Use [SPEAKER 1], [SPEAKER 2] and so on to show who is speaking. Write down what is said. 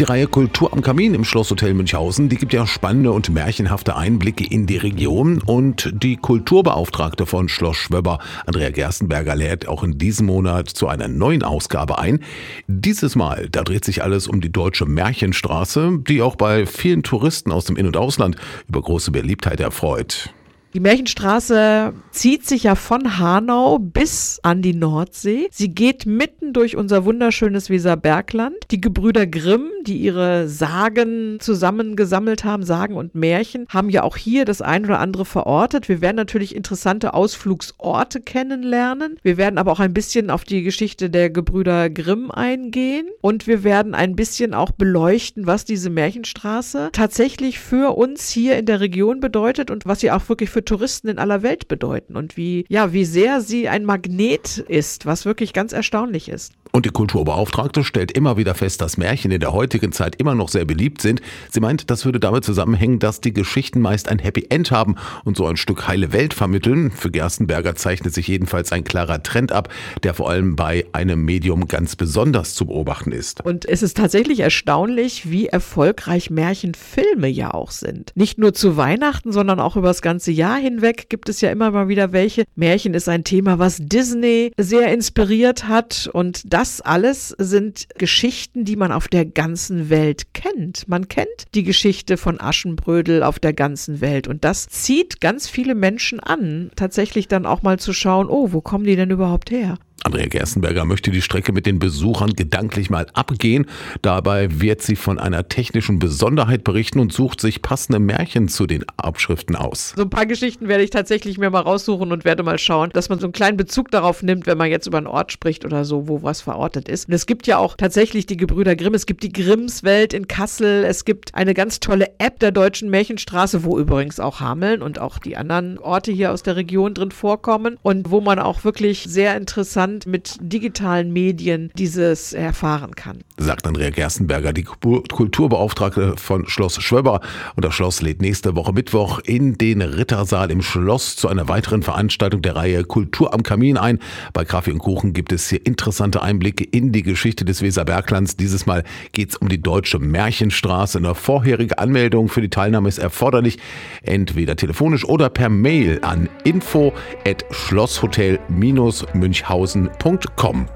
[SPEAKER 1] Die Reihe Kultur am Kamin im Schlosshotel Münchhausen, die gibt ja spannende und märchenhafte Einblicke in die Region und die Kulturbeauftragte von Schloss Schwöber, Andrea Gerstenberger, lädt auch in diesem Monat zu einer neuen Ausgabe ein. Dieses Mal, da dreht sich alles um die deutsche Märchenstraße, die auch bei vielen Touristen aus dem In- und Ausland über große Beliebtheit erfreut.
[SPEAKER 2] Die Märchenstraße zieht sich ja von Hanau bis an die Nordsee. Sie geht mitten durch unser wunderschönes Weserbergland. Die Gebrüder Grimm, die ihre Sagen zusammengesammelt haben, Sagen und Märchen, haben ja auch hier das ein oder andere verortet. Wir werden natürlich interessante Ausflugsorte kennenlernen. Wir werden aber auch ein bisschen auf die Geschichte der Gebrüder Grimm eingehen und wir werden ein bisschen auch beleuchten, was diese Märchenstraße tatsächlich für uns hier in der Region bedeutet und was sie auch wirklich für für Touristen in aller Welt bedeuten und wie, ja, wie sehr sie ein Magnet ist, was wirklich ganz erstaunlich ist.
[SPEAKER 1] Und die Kulturbeauftragte stellt immer wieder fest, dass Märchen in der heutigen Zeit immer noch sehr beliebt sind. Sie meint, das würde damit zusammenhängen, dass die Geschichten meist ein Happy End haben und so ein Stück heile Welt vermitteln. Für Gerstenberger zeichnet sich jedenfalls ein klarer Trend ab, der vor allem bei einem Medium ganz besonders zu beobachten ist.
[SPEAKER 2] Und es ist tatsächlich erstaunlich, wie erfolgreich Märchenfilme ja auch sind. Nicht nur zu Weihnachten, sondern auch über das ganze Jahr hinweg gibt es ja immer mal wieder welche. Märchen ist ein Thema, was Disney sehr inspiriert hat und da das alles sind Geschichten, die man auf der ganzen Welt kennt. Man kennt die Geschichte von Aschenbrödel auf der ganzen Welt und das zieht ganz viele Menschen an, tatsächlich dann auch mal zu schauen, oh, wo kommen die denn überhaupt her?
[SPEAKER 1] Andrea Gerstenberger möchte die Strecke mit den Besuchern gedanklich mal abgehen. Dabei wird sie von einer technischen Besonderheit berichten und sucht sich passende Märchen zu den Abschriften aus.
[SPEAKER 2] So ein paar Geschichten werde ich tatsächlich mir mal raussuchen und werde mal schauen, dass man so einen kleinen Bezug darauf nimmt, wenn man jetzt über einen Ort spricht oder so, wo was verortet ist. Und es gibt ja auch tatsächlich die Gebrüder Grimm, es gibt die Grimms Welt in Kassel, es gibt eine ganz tolle App der Deutschen Märchenstraße, wo übrigens auch Hameln und auch die anderen Orte hier aus der Region drin vorkommen und wo man auch wirklich sehr interessant Land mit digitalen Medien dieses erfahren kann.
[SPEAKER 1] Sagt Andrea Gerstenberger, die Kulturbeauftragte von Schloss Schwöber. Und das Schloss lädt nächste Woche Mittwoch in den Rittersaal im Schloss zu einer weiteren Veranstaltung der Reihe Kultur am Kamin ein. Bei Kaffee und Kuchen gibt es hier interessante Einblicke in die Geschichte des Weserberglands. Dieses Mal geht es um die deutsche Märchenstraße. Eine vorherige Anmeldung für die Teilnahme ist erforderlich, entweder telefonisch oder per Mail an info at schlosshotel-münchhausen www.ftf.com.